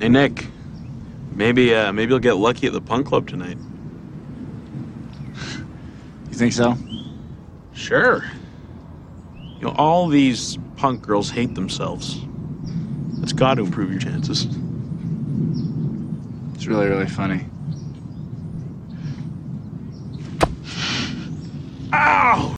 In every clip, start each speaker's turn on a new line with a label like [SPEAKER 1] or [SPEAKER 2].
[SPEAKER 1] Hey Nick, maybe uh, maybe you'll get lucky at the punk club tonight.
[SPEAKER 2] you think so?
[SPEAKER 1] Sure. You know, all these punk girls hate themselves. That's got to improve your chances.
[SPEAKER 2] It's really, really funny.
[SPEAKER 1] Ow!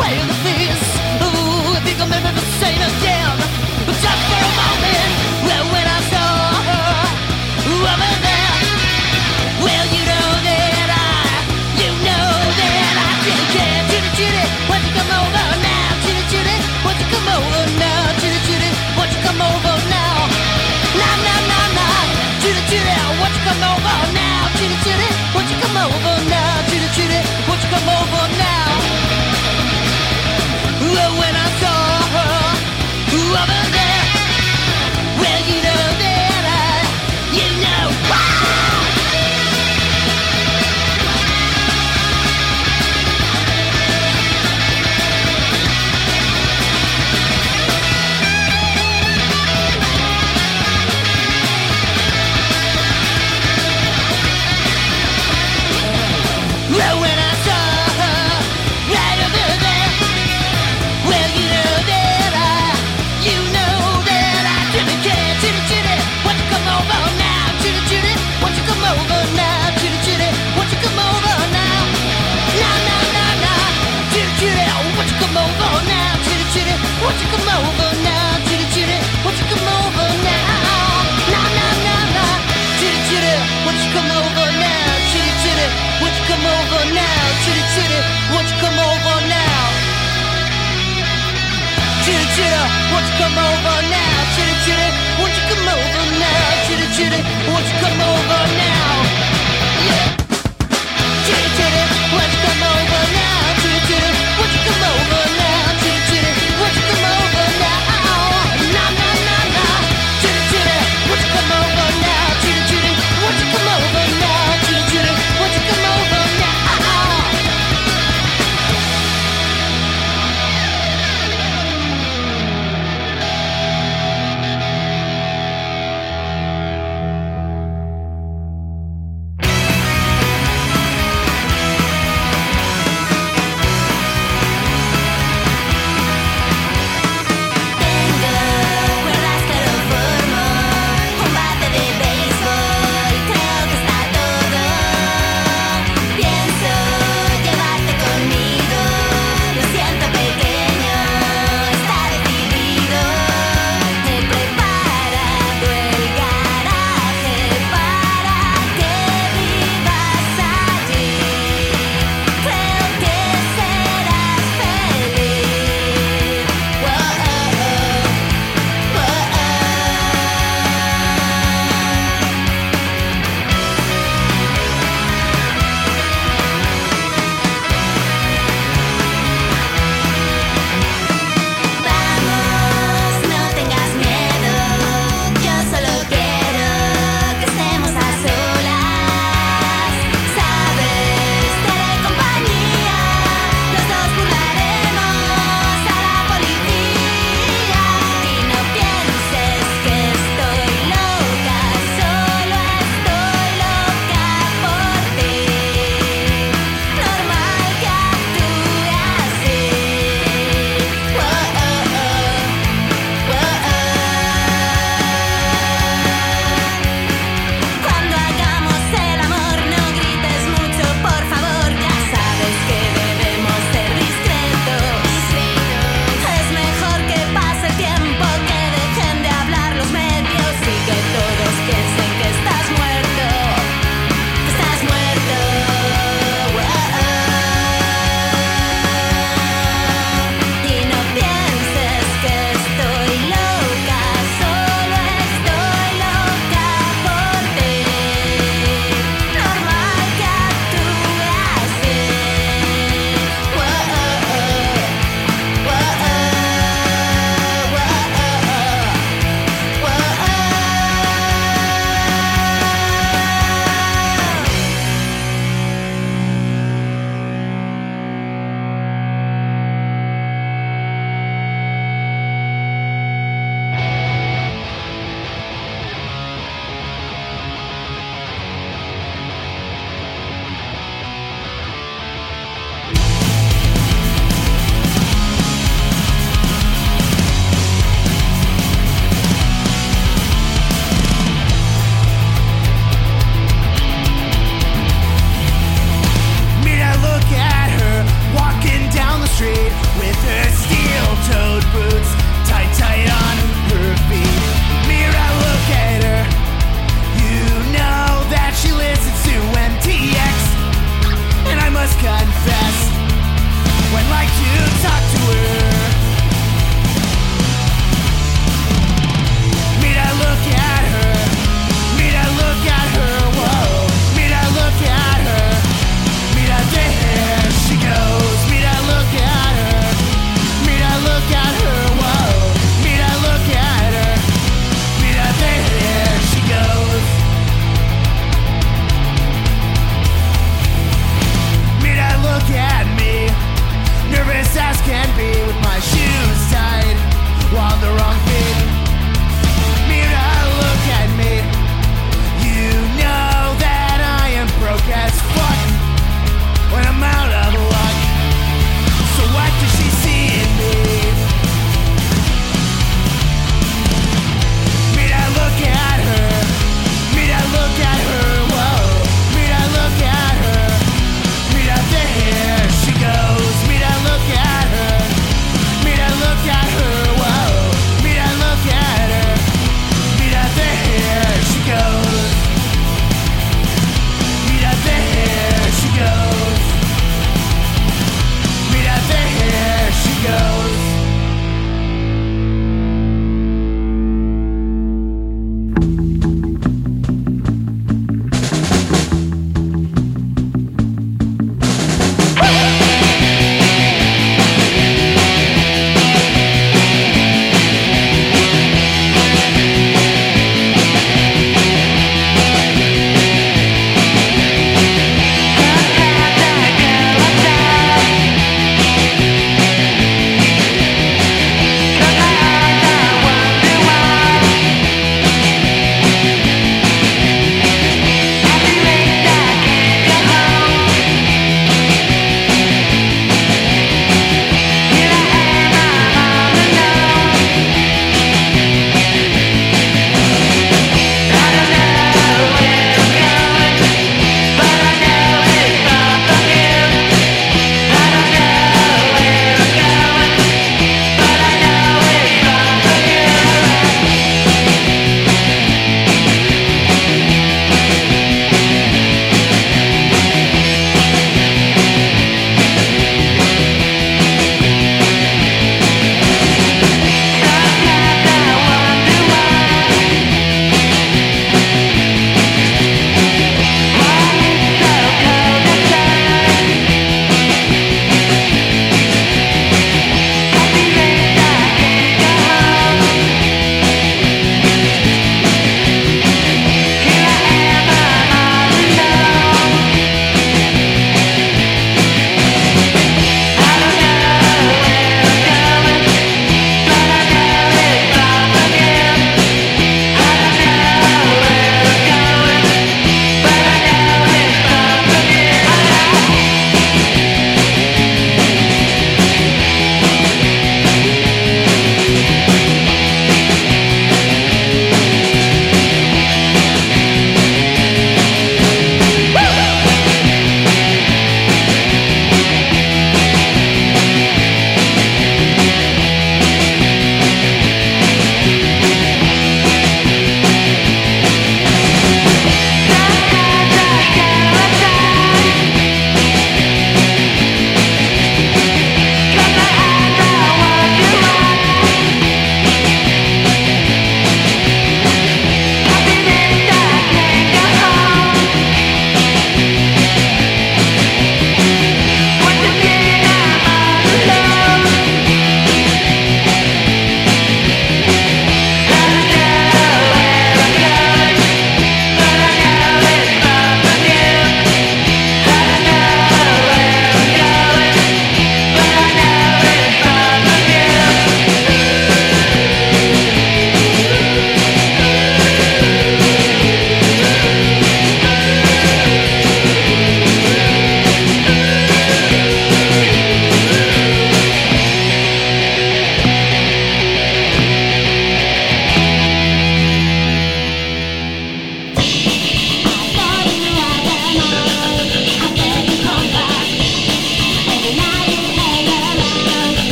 [SPEAKER 3] 坏人